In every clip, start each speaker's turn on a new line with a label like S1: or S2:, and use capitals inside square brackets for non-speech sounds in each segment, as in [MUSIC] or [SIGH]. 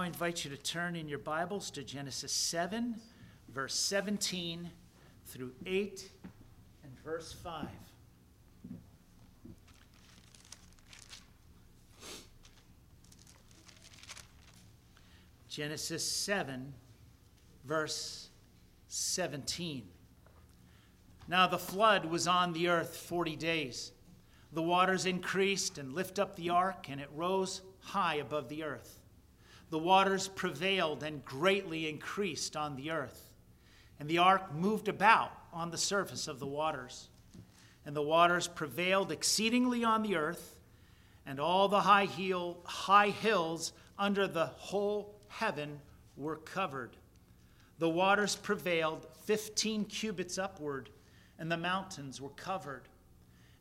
S1: I invite you to turn in your Bibles to Genesis 7, verse 17 through 8 and verse 5. Genesis 7, verse 17. Now the flood was on the earth 40 days. The waters increased and lift up the ark, and it rose high above the earth the waters prevailed and greatly increased on the earth. And the ark moved about on the surface of the waters. And the waters prevailed exceedingly on the earth, and all the high, heel, high hills under the whole heaven were covered. The waters prevailed 15 cubits upward, and the mountains were covered.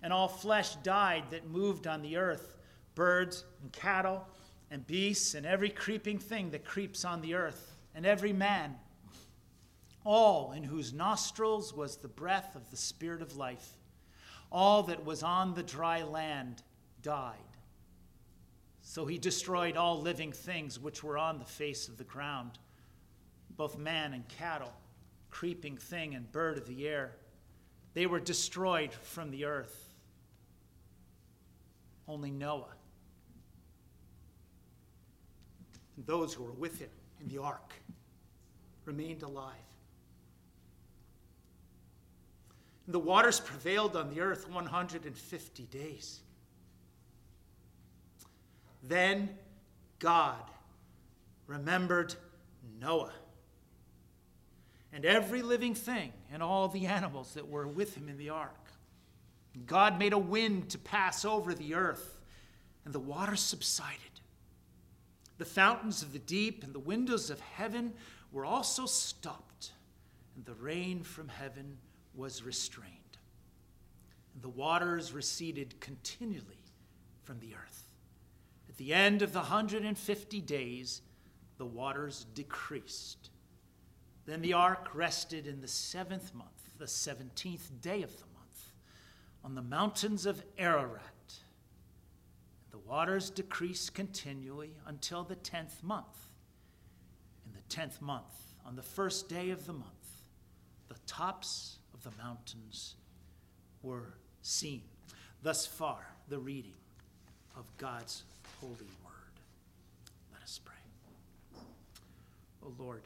S1: And all flesh died that moved on the earth birds and cattle and beasts and every creeping thing that creeps on the earth, and every man, all in whose nostrils was the breath of the Spirit of life. All that was on the dry land died. So he destroyed all living things which were on the face of the ground, both man and cattle, creeping thing and bird of the air. They were destroyed from the earth. Only Noah and those who were with him in the ark remained alive. And the waters prevailed on the earth 150 days. Then God remembered Noah and every living thing and all the animals that were with him in the ark. God made a wind to pass over the earth, and the waters subsided. The fountains of the deep and the windows of heaven were also stopped, and the rain from heaven was restrained. And the waters receded continually from the earth. At the end of the 150 days, the waters decreased. Then the ark rested in the seventh month, the 17th day of the month, on the mountains of Ararat waters decreased continually until the tenth month. In the tenth month, on the first day of the month, the tops of the mountains were seen. Thus far, the reading of God's holy word. Let us pray. O oh Lord,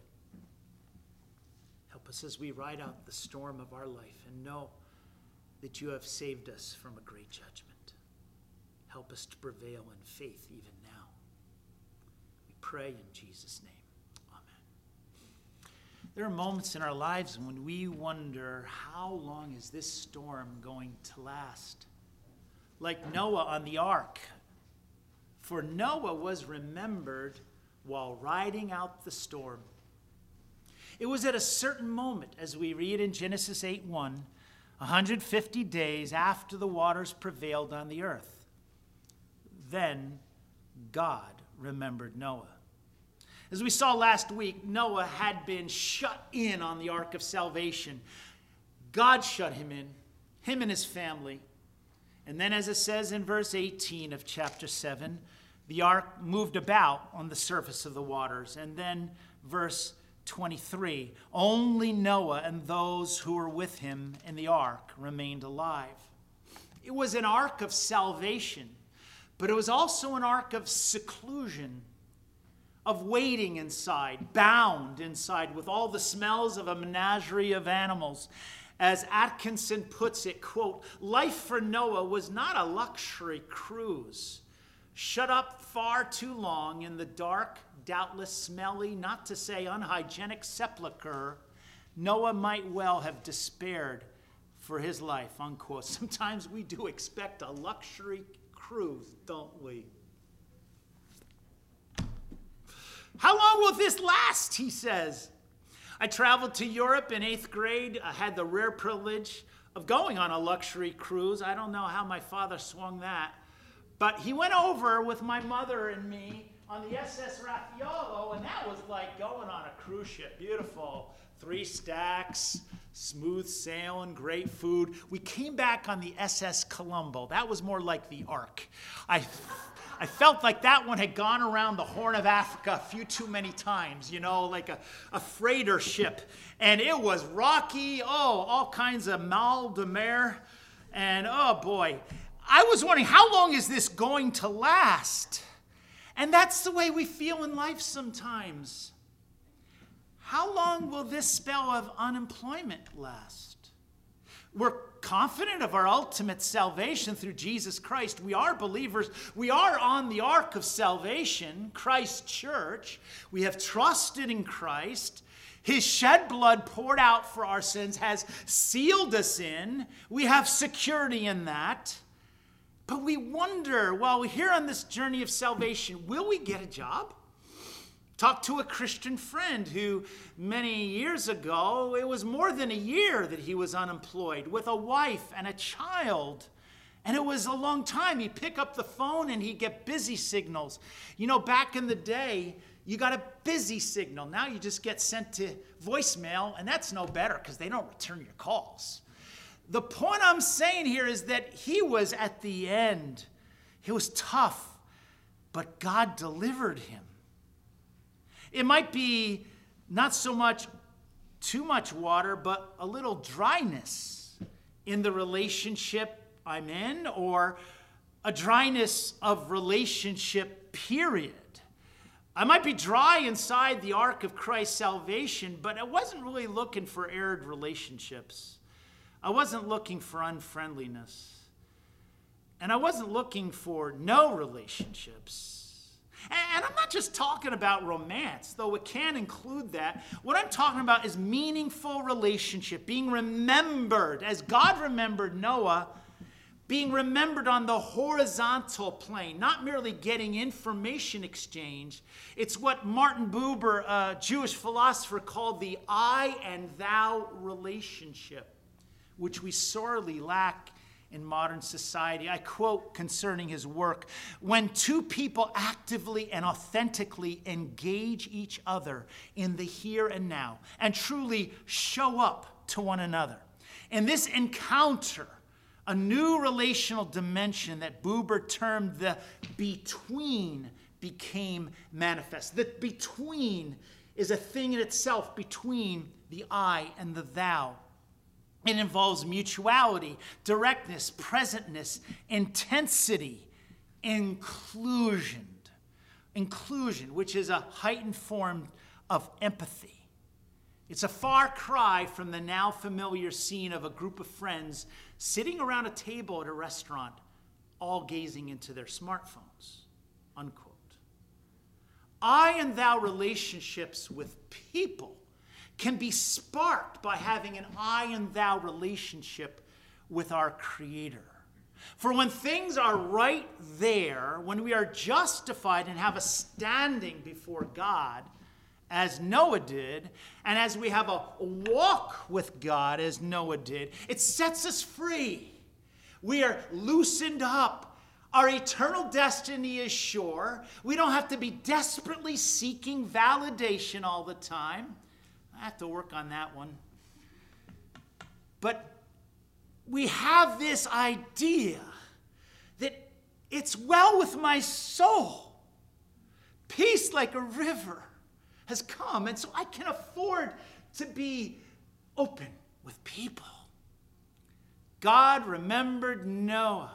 S1: help us as we ride out the storm of our life and know that you have saved us from a great judgment. Help us to prevail in faith even now. We pray in Jesus' name. Amen. There are moments in our lives when we wonder how long is this storm going to last? Like Noah on the ark. For Noah was remembered while riding out the storm. It was at a certain moment, as we read in Genesis 8 1, 150 days after the waters prevailed on the earth. Then God remembered Noah. As we saw last week, Noah had been shut in on the ark of salvation. God shut him in, him and his family. And then, as it says in verse 18 of chapter 7, the ark moved about on the surface of the waters. And then, verse 23 only Noah and those who were with him in the ark remained alive. It was an ark of salvation but it was also an ark of seclusion, of waiting inside, bound inside with all the smells of a menagerie of animals. As Atkinson puts it, quote, life for Noah was not a luxury cruise. Shut up far too long in the dark, doubtless smelly, not to say unhygienic sepulchre, Noah might well have despaired for his life, unquote. [LAUGHS] Sometimes we do expect a luxury cruise, don't we? How long will this last? He says. I traveled to Europe in eighth grade. I had the rare privilege of going on a luxury cruise. I don't know how my father swung that. But he went over with my mother and me on the SS Raffaello, and that was like going on a cruise ship. Beautiful. Three stacks, smooth sailing, great food. We came back on the SS Colombo. That was more like the Ark. I, I felt like that one had gone around the Horn of Africa a few too many times, you know, like a, a freighter ship. And it was rocky, oh, all kinds of mal de mer. And oh boy, I was wondering, how long is this going to last? And that's the way we feel in life sometimes. How long will this spell of unemployment last? We're confident of our ultimate salvation through Jesus Christ. We are believers. We are on the ark of salvation, Christ's church. We have trusted in Christ. His shed blood poured out for our sins has sealed us in. We have security in that. But we wonder while we're here on this journey of salvation, will we get a job? Talked to a Christian friend who, many years ago, it was more than a year that he was unemployed with a wife and a child. And it was a long time. He'd pick up the phone and he'd get busy signals. You know, back in the day, you got a busy signal. Now you just get sent to voicemail, and that's no better because they don't return your calls. The point I'm saying here is that he was at the end. He was tough, but God delivered him. It might be not so much too much water, but a little dryness in the relationship I'm in, or a dryness of relationship, period. I might be dry inside the ark of Christ's salvation, but I wasn't really looking for arid relationships. I wasn't looking for unfriendliness. And I wasn't looking for no relationships. And I'm not just talking about romance, though it can include that. What I'm talking about is meaningful relationship, being remembered as God remembered Noah, being remembered on the horizontal plane, not merely getting information exchange. It's what Martin Buber, a Jewish philosopher, called the I and thou relationship which we sorely lack in modern society. I quote concerning his work when two people actively and authentically engage each other in the here and now and truly show up to one another. In this encounter, a new relational dimension that Buber termed the between became manifest. The between is a thing in itself between the I and the thou. It involves mutuality, directness, presentness, intensity, inclusion. Inclusion, which is a heightened form of empathy. It's a far cry from the now familiar scene of a group of friends sitting around a table at a restaurant, all gazing into their smartphones. Unquote. I and thou relationships with people can be sparked by having an I and thou relationship with our Creator. For when things are right there, when we are justified and have a standing before God, as Noah did, and as we have a walk with God, as Noah did, it sets us free. We are loosened up. Our eternal destiny is sure. We don't have to be desperately seeking validation all the time. Have to work on that one. But we have this idea that it's well with my soul. Peace like a river has come, and so I can afford to be open with people. God remembered Noah.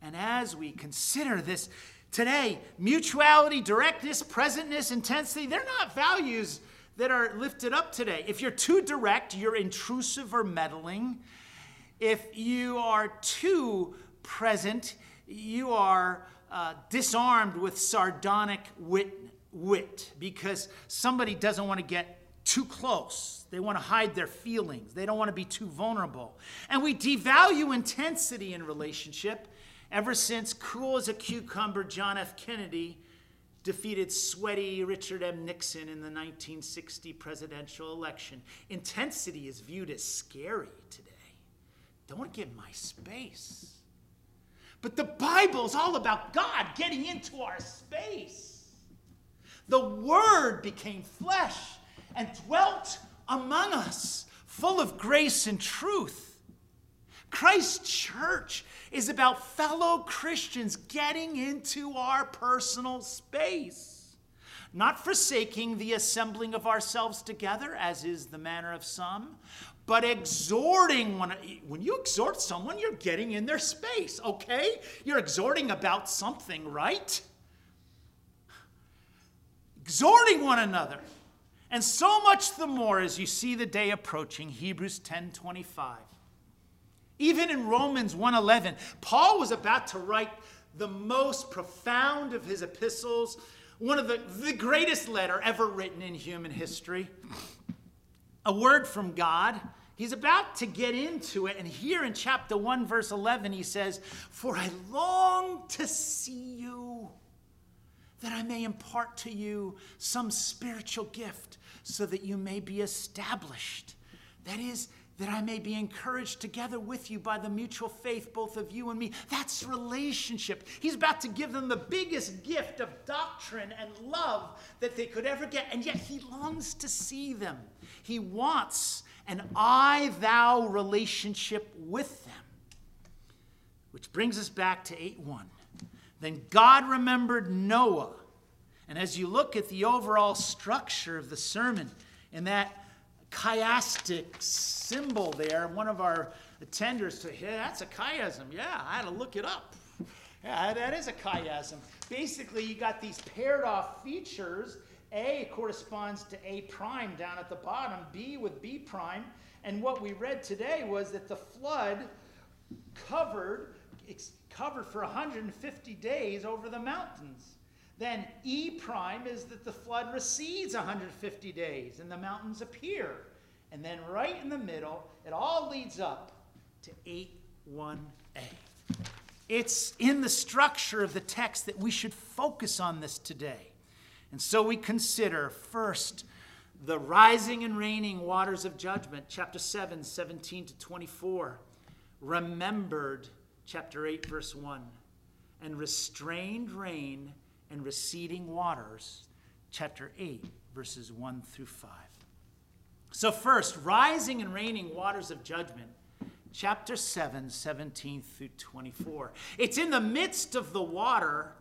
S1: And as we consider this today, mutuality, directness, presentness, intensity, they're not values that are lifted up today. If you're too direct, you're intrusive or meddling. If you are too present, you are uh, disarmed with sardonic wit, wit because somebody doesn't want to get too close. They want to hide their feelings. They don't want to be too vulnerable. And we devalue intensity in relationship ever since cool as a cucumber John F. Kennedy defeated sweaty Richard M. Nixon in the 1960 presidential election. Intensity is viewed as scary today. Don't get my space. But the Bible is all about God getting into our space. The Word became flesh and dwelt among us, full of grace and truth. Christ's church is about fellow Christians getting into our personal space, not forsaking the assembling of ourselves together, as is the manner of some, but exhorting one. When you exhort someone, you're getting in their space, okay? You're exhorting about something, right? Exhorting one another. And so much the more as you see the day approaching, Hebrews 10 25. Even in Romans 1:11, Paul was about to write the most profound of his epistles, one of the, the greatest letter ever written in human history. A word from God. He's about to get into it. And here in chapter 1, verse 11, he says, For I long to see you, that I may impart to you some spiritual gift, so that you may be established. That is, that I may be encouraged together with you by the mutual faith, both of you and me. That's relationship. He's about to give them the biggest gift of doctrine and love that they could ever get, and yet he longs to see them. He wants an I thou relationship with them. Which brings us back to 8 1. Then God remembered Noah. And as you look at the overall structure of the sermon, in that chiastic symbol there. One of our attenders said, Yeah, that's a chiasm. Yeah, I had to look it up. Yeah, that is a chiasm. Basically, you got these paired off features. A corresponds to A prime down at the bottom, B with B prime. And what we read today was that the flood covered, covered for 150 days over the mountains. Then E prime is that the flood recedes 150 days and the mountains appear. And then right in the middle, it all leads up to 8 1a. It's in the structure of the text that we should focus on this today. And so we consider first the rising and reigning waters of judgment, chapter 7, 17 to 24. Remembered, chapter 8, verse 1. And restrained rain and receding waters, chapter 8, verses 1 through 5. So, first, rising and reigning waters of judgment, chapter 7, 17 through 24. It's in the midst of the water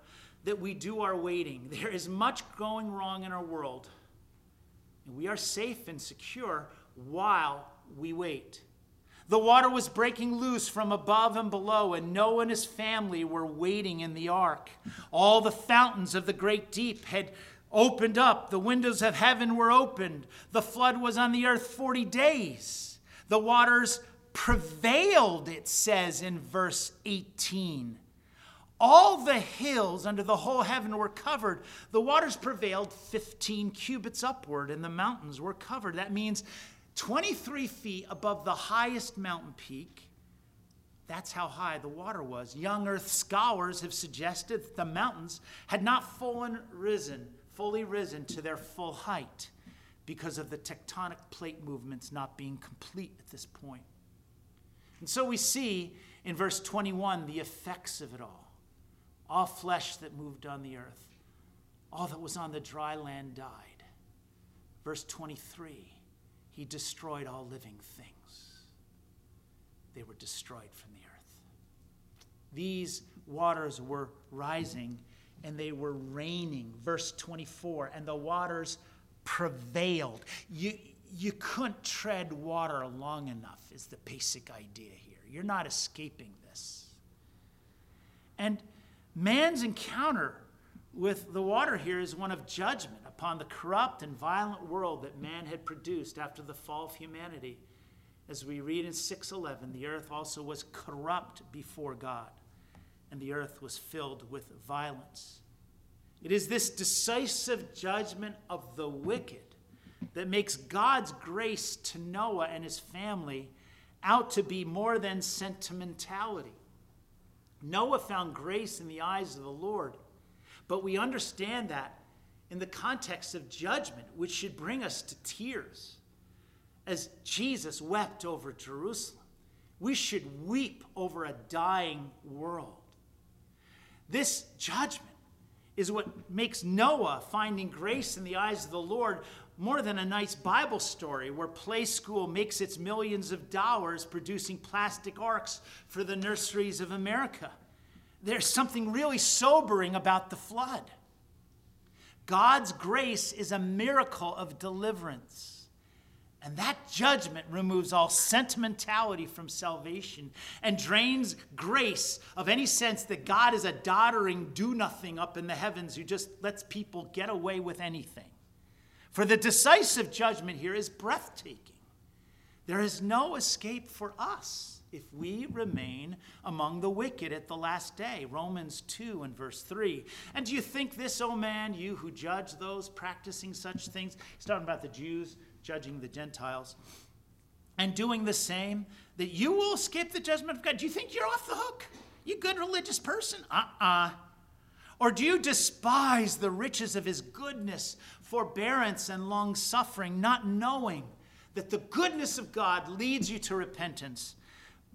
S1: that we do our waiting. [LAUGHS] There is much going wrong in our world, and we are safe and secure while we wait. The water was breaking loose from above and below, and Noah and his family were waiting in the ark. All the fountains of the great deep had opened up, the windows of heaven were opened. The flood was on the earth 40 days. The waters prevailed, it says in verse 18. All the hills under the whole heaven were covered. The waters prevailed 15 cubits upward, and the mountains were covered. That means 23 feet above the highest mountain peak. That's how high the water was. Young earth scholars have suggested that the mountains had not fully risen, fully risen to their full height because of the tectonic plate movements not being complete at this point. And so we see in verse 21 the effects of it all. All flesh that moved on the earth, all that was on the dry land died. Verse 23 he destroyed all living things. They were destroyed from the earth. These waters were rising and they were raining. Verse 24, and the waters prevailed. You, you couldn't tread water long enough, is the basic idea here. You're not escaping this. And man's encounter with the water here is one of judgment upon the corrupt and violent world that man had produced after the fall of humanity. As we read in 6:11, the earth also was corrupt before God, and the earth was filled with violence. It is this decisive judgment of the wicked that makes God's grace to Noah and his family out to be more than sentimentality. Noah found grace in the eyes of the Lord, but we understand that in the context of judgment, which should bring us to tears. As Jesus wept over Jerusalem, we should weep over a dying world. This judgment is what makes Noah finding grace in the eyes of the Lord more than a nice Bible story where Playskool makes its millions of dollars producing plastic arks for the nurseries of America. There's something really sobering about the flood. God's grace is a miracle of deliverance. And that judgment removes all sentimentality from salvation and drains grace of any sense that God is a doddering do nothing up in the heavens who just lets people get away with anything. For the decisive judgment here is breathtaking. There is no escape for us if we remain among the wicked at the last day. Romans 2 and verse 3. And do you think this, O oh man, you who judge those practicing such things? He's talking about the Jews judging the Gentiles, and doing the same, that you will escape the judgment of God? Do you think you're off the hook? You good religious person? Uh uh-uh. uh Or do you despise the riches of his goodness, forbearance, and long suffering, not knowing that the goodness of God leads you to repentance?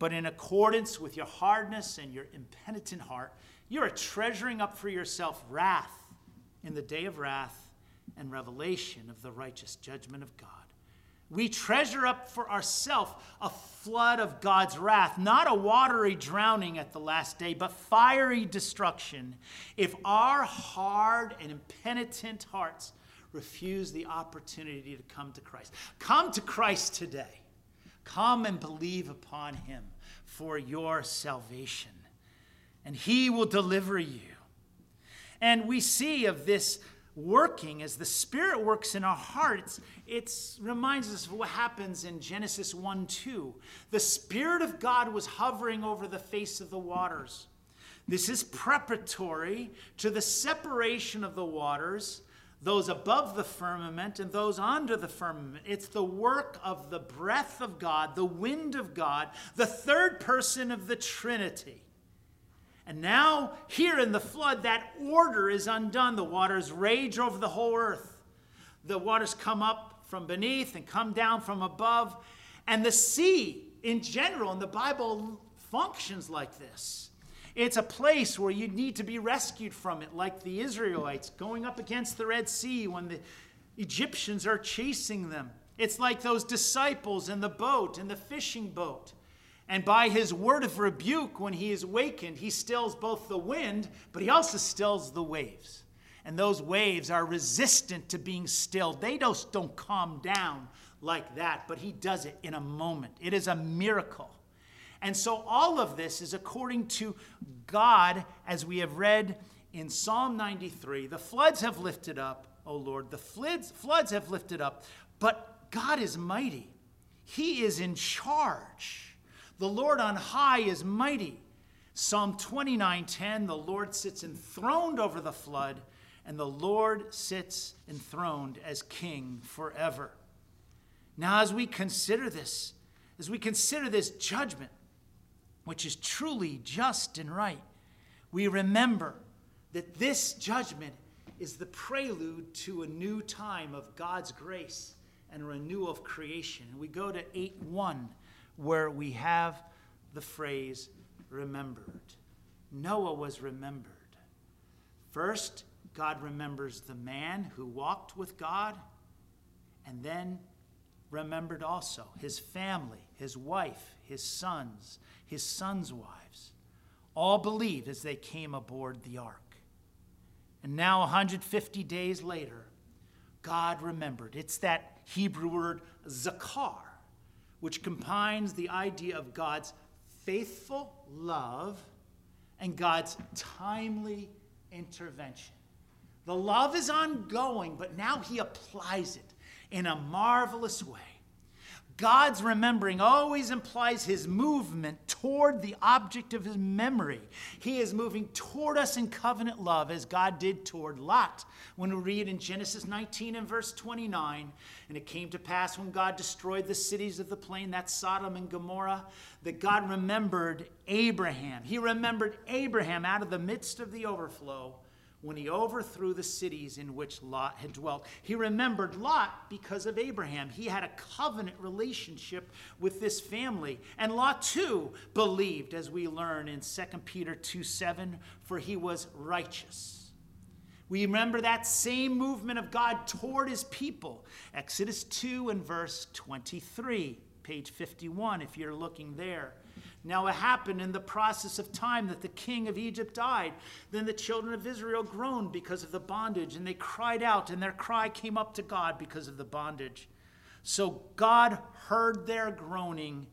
S1: But in accordance with your hardness and your impenitent heart, you are treasuring up for yourself wrath in the day of wrath and revelation of the righteous judgment of God. We treasure up for ourselves a flood of God's wrath, not a watery drowning at the last day, but fiery destruction if our hard and impenitent hearts refuse the opportunity to come to Christ. Come to Christ today. Come and believe upon him for your salvation, and he will deliver you. And we see of this working, as the Spirit works in our hearts, it reminds us of what happens in Genesis 1 2. The Spirit of God was hovering over the face of the waters. This is preparatory to the separation of the waters, those above the firmament and those under the firmament. It's the work of the breath of God, the wind of God, the third person of the Trinity. And now, here in the flood, that order is undone. The waters rage over the whole earth. The waters come up from beneath and come down from above. And the sea, in general, in the Bible, functions like this. It's a place where you need to be rescued from it, like the Israelites going up against the Red Sea when the Egyptians are chasing them. It's like those disciples in the boat, in the fishing boat. And by his word of rebuke, when he is wakened, he stills both the wind, but he also stills the waves. And those waves are resistant to being stilled. They just don't calm down like that, but he does it in a moment. It is a miracle. And so all of this is according to God, as we have read in Psalm 93. The floods have lifted up, O Lord, the floods, floods have lifted up, but God is mighty. He is in charge. The Lord on high is mighty. Psalm 29:10 The Lord sits enthroned over the flood and the Lord sits enthroned as king forever. Now as we consider this, as we consider this judgment which is truly just and right, we remember that this judgment is the prelude to a new time of God's grace and renewal of creation. And we go to 8 1 where we have the phrase remembered. Noah was remembered. First, God remembers the man who walked with God, and then remembered also his family, his wife, his sons, his sons' wives. All believed as they came aboard the ark. And now, 150 days later, God remembered. It's that Hebrew word zakar which combines the idea of God's faithful love and God's timely intervention. The love is ongoing, but now he applies it in a marvelous way. God's remembering always implies his movement toward the object of his memory. He is moving toward us in covenant love as God did toward Lot. When we read in Genesis 19 and verse 29, and it came to pass when God destroyed the cities of the plain, that's Sodom and Gomorrah, that God remembered Abraham. He remembered Abraham out of the midst of the overflow when he overthrew the cities in which Lot had dwelt. He remembered Lot because of Abraham. He had a covenant relationship with this family. And Lot too believed, as we learn in 2 Peter 2 7, for he was righteous. We remember that same movement of God toward his people. Exodus 2 and verse 23, page 51, if you're looking there. Now it happened in the process of time that the king of Egypt died. Then the children of Israel groaned because of the bondage, and they cried out, and their cry came up to God because of the bondage. So God heard their groaning,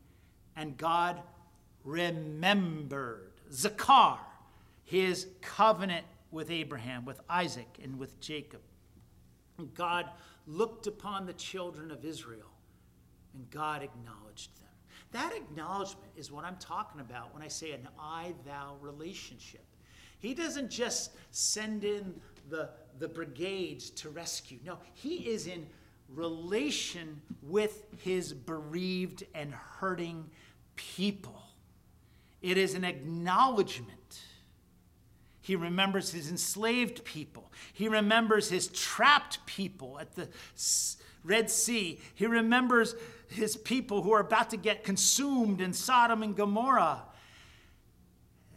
S1: and God remembered Zakar, his covenant with Abraham, with Isaac, and with Jacob. And God looked upon the children of Israel, and God acknowledged them. That acknowledgement is what I'm talking about when I say an I thou relationship. He doesn't just send in the, the brigades to rescue. No, he is in relation with his bereaved and hurting people. It is an acknowledgement. He remembers his enslaved people. He remembers his trapped people at the Red Sea. He remembers his people who are about to get consumed in Sodom and Gomorrah.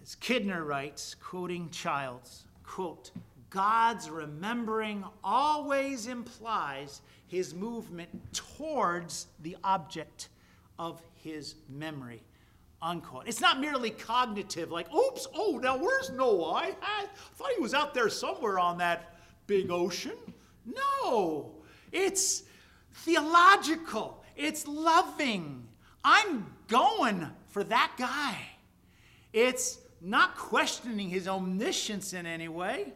S1: As Kidner writes, quoting Childs, quote, God's remembering always implies his movement towards the object of his memory. Unquote. It's not merely cognitive, like, oops, oh, now where's Noah? I, I thought he was out there somewhere on that big ocean. No, it's theological, it's loving. I'm going for that guy. It's not questioning his omniscience in any way,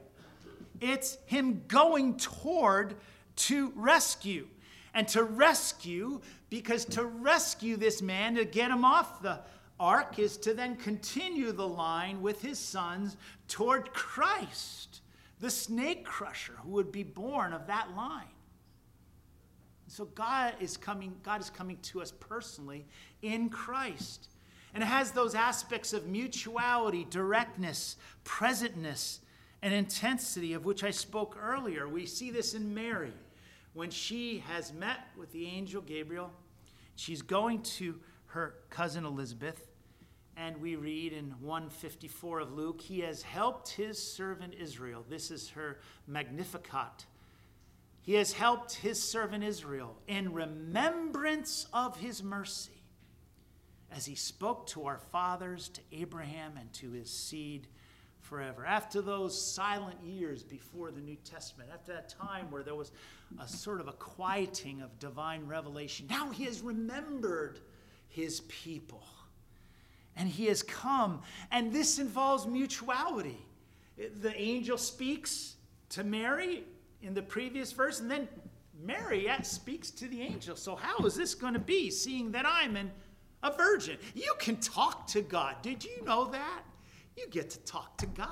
S1: it's him going toward to rescue. And to rescue, because to rescue this man, to get him off the ark, is to then continue the line with his sons toward Christ, the snake crusher who would be born of that line. So God is coming, God is coming to us personally in Christ. And it has those aspects of mutuality, directness, presentness, and intensity of which I spoke earlier. We see this in Mary when she has met with the angel Gabriel. She's going to her cousin Elizabeth, and we read in 154 of Luke, he has helped his servant Israel. This is her Magnificat. He has helped his servant Israel in remembrance of his mercy, as he spoke to our fathers, to Abraham, and to his seed forever. After those silent years before the New Testament, after that time where there was a sort of a quieting of divine revelation, now he has remembered his people. And he has come. And this involves mutuality. The angel speaks to Mary in the previous verse, and then Mary speaks to the angel. So, how is this going to be, seeing that I'm an, a virgin? You can talk to God. Did you know that? you get to talk to God.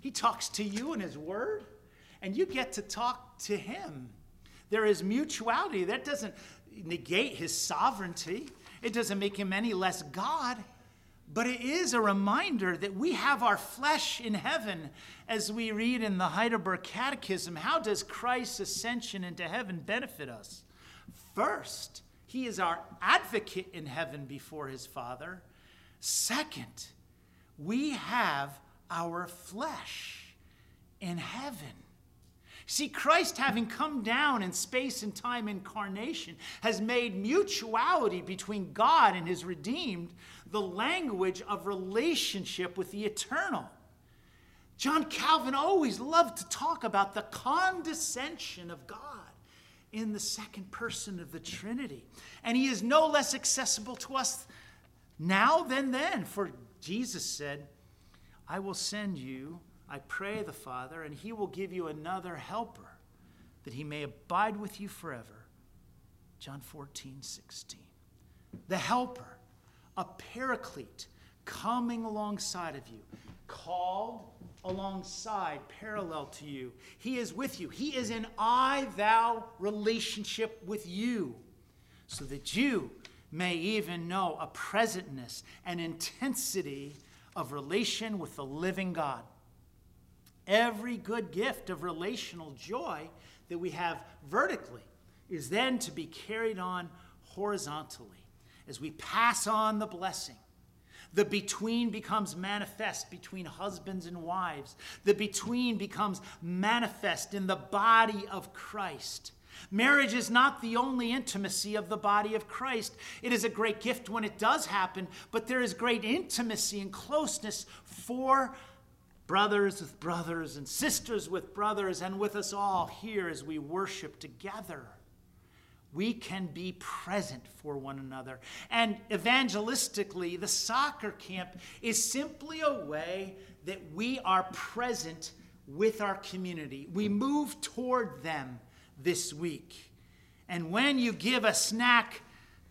S1: He talks to you in His Word, and you get to talk to Him. There is mutuality. That doesn't negate His sovereignty, it doesn't make Him any less God. But it is a reminder that we have our flesh in heaven. As we read in the Heidelberg Catechism, how does Christ's ascension into heaven benefit us? First, he is our advocate in heaven before his Father. Second, we have our flesh in heaven. See, Christ, having come down in space and time incarnation, has made mutuality between God and his redeemed the language of relationship with the eternal. John Calvin always loved to talk about the condescension of God in the second person of the Trinity. And he is no less accessible to us now than then, for Jesus said, I will send you, I pray the Father, and he will give you another helper that he may abide with you forever. John 14, 16. The helper, a paraclete, coming alongside of you, called alongside, parallel to you. He is with you. He is in I thou relationship with you, so that you may even know a presentness an intensity of relation with the living God. Every good gift of relational joy that we have vertically is then to be carried on horizontally as we pass on the blessing. The between becomes manifest between husbands and wives. The between becomes manifest in the body of Christ. Marriage is not the only intimacy of the body of Christ. It is a great gift when it does happen, but there is great intimacy and closeness for brothers with brothers and sisters with brothers and with us all here as we worship together we can be present for one another. And evangelistically, the soccer camp is simply a way that we are present with our community. We move toward them this week. And when you give a snack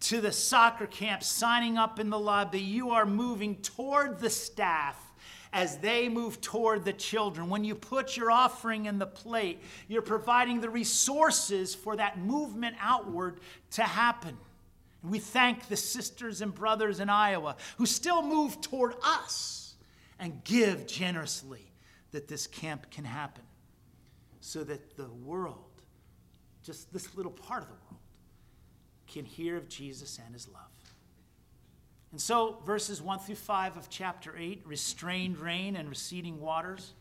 S1: to the soccer camp signing up in the lobby, you are moving toward the staff as they move toward the children. When you put your offering in the plate, you're providing the resources for that movement outward to happen. And we thank the sisters and brothers in Iowa who still move toward us and give generously that this camp can happen so that the world, just this little part of the world, can hear of Jesus and his love. And so, verses 1 through 5 of chapter 8 restrained rain and receding waters.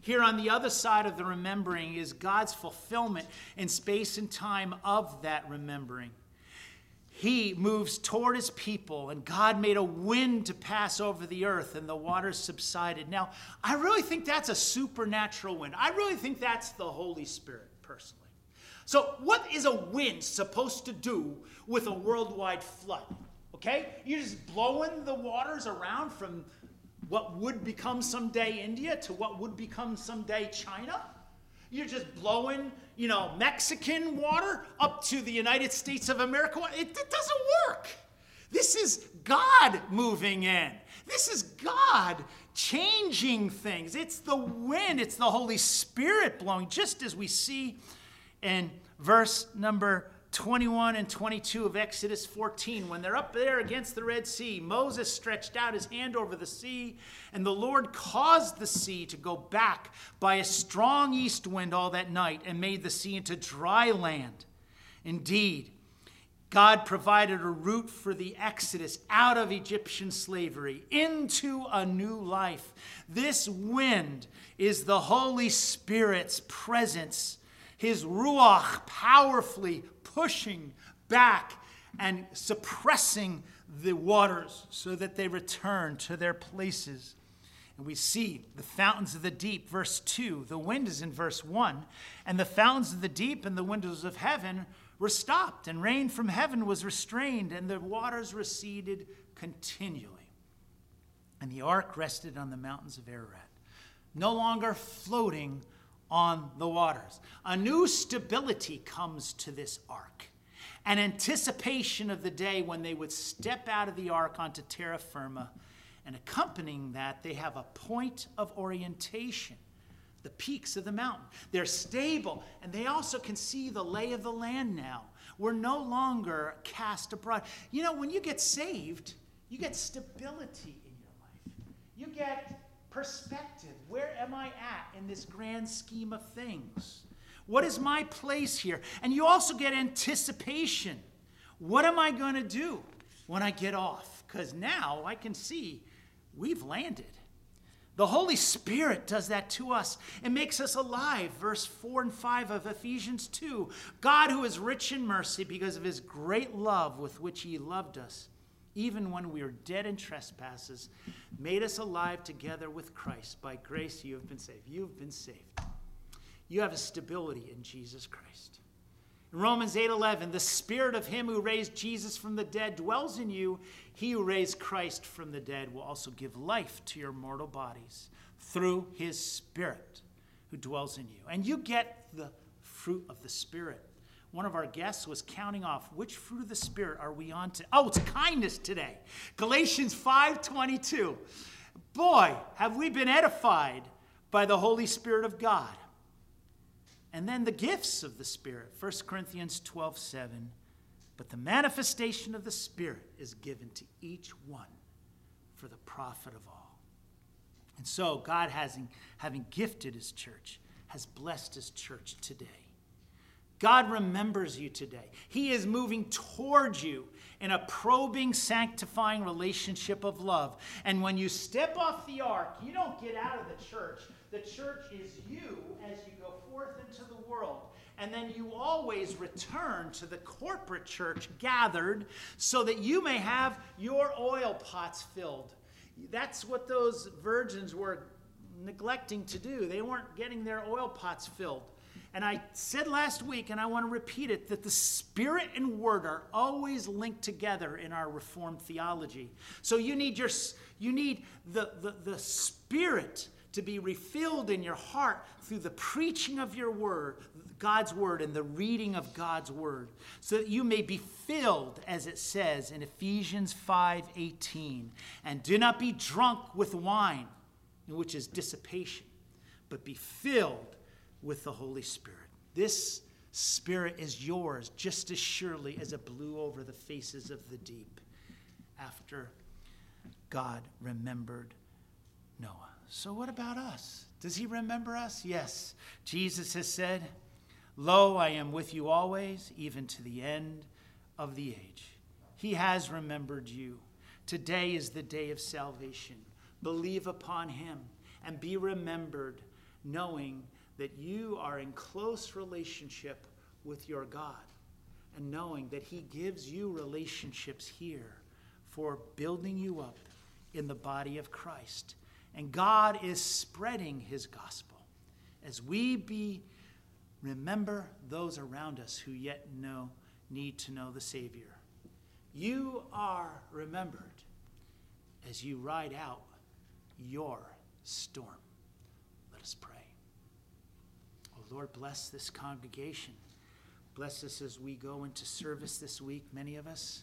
S1: Here on the other side of the remembering is God's fulfillment in space and time of that remembering. He moves toward his people, and God made a wind to pass over the earth, and the waters subsided. Now, I really think that's a supernatural wind. I really think that's the Holy Spirit, personally. So, what is a wind supposed to do with a worldwide flood? Okay? You're just blowing the waters around from what would become someday India to what would become someday China. You're just blowing, you know, Mexican water up to the United States of America. It, it doesn't work. This is God moving in. This is God changing things. It's the wind, it's the Holy Spirit blowing, just as we see in verse number 21 and 22 of Exodus 14. When they're up there against the Red Sea, Moses stretched out his hand over the sea, and the Lord caused the sea to go back by a strong east wind all that night and made the sea into dry land. Indeed, God provided a route for the exodus out of Egyptian slavery into a new life. This wind is the Holy Spirit's presence, his Ruach powerfully pushing back and suppressing the waters so that they return to their places. And we see the fountains of the deep, verse 2. The wind is in verse 1. And the fountains of the deep and the windows of heaven were stopped, and rain from heaven was restrained, and the waters receded continually. And the ark rested on the mountains of Ararat, no longer floating on the waters. A new stability comes to this ark, an anticipation of the day when they would step out of the ark onto terra firma, and accompanying that, they have a point of orientation. The peaks of the mountain. They're stable, and they also can see the lay of the land now. We're no longer cast abroad. You know, when you get saved, you get stability in your life. You get perspective. Where am I at in this grand scheme of things? What is my place here? And you also get anticipation. What am I going to do when I get off? Because now I can see we've landed. The Holy Spirit does that to us. It makes us alive. Verse 4 and 5 of Ephesians 2. God, who is rich in mercy because of his great love with which he loved us, even when we were dead in trespasses, made us alive together with Christ. By grace you have been saved. You've been saved. You have a stability in Jesus Christ. In Romans 8:11, the spirit of him who raised Jesus from the dead dwells in you. He who raised Christ from the dead will also give life to your mortal bodies through his spirit who dwells in you. And you get the fruit of the spirit one of our guests was counting off which fruit of the spirit are we on to? Oh it's kindness today. Galatians 5.22 boy have we been edified by the holy spirit of god. And then the gifts of the spirit 1 corinthians 12.7 but the manifestation of the spirit is given to each one for the profit of all. And so god having, having gifted his church has blessed his church today God remembers you today. He is moving towards you in a probing, sanctifying relationship of love. And when you step off the ark, you don't get out of the church. The church is you as you go forth into the world. And then you always return to the corporate church gathered so that you may have your oil pots filled. That's what those virgins were neglecting to do. They weren't getting their oil pots filled. And I said last week, and I want to repeat it, that the Spirit and Word are always linked together in our Reformed theology. So you need, your, you need the, the, the Spirit to be refilled in your heart through the preaching of your Word, God's Word, and the reading of God's Word, so that you may be filled, as it says in Ephesians 5 18. And do not be drunk with wine, which is dissipation, but be filled with the Holy Spirit. This Spirit is yours just as surely as it blew over the faces of the deep after God remembered Noah. So, what about us? Does he remember us? Yes. Jesus has said, Lo, I am with you always, even to the end of the age. He has remembered you. Today is the day of salvation. Believe upon him and be remembered, knowing that you are in close relationship with your God and knowing that He gives you relationships here for building you up in the body of Christ. And God is spreading His gospel as we be remember those around us who yet know need to know the Savior. You are remembered as you ride out your storm. Let us pray. Lord, bless this congregation. Bless us as we go into service this week, many of us.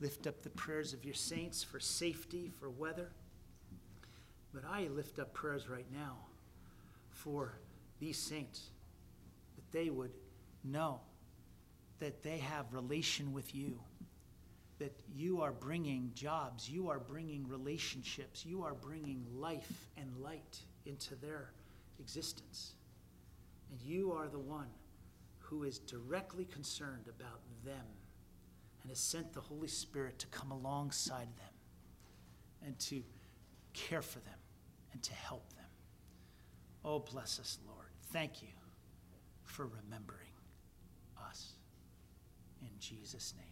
S1: Lift up the prayers of your saints for safety, for weather. But I lift up prayers right now for these saints that they would know that they have relation with you, that you are bringing jobs, you are bringing relationships, you are bringing life and light into their existence. And you are the one who is directly concerned about them and has sent the Holy Spirit to come alongside them and to care for them and to help them. Oh, bless us, Lord. Thank you for remembering us. In Jesus' name.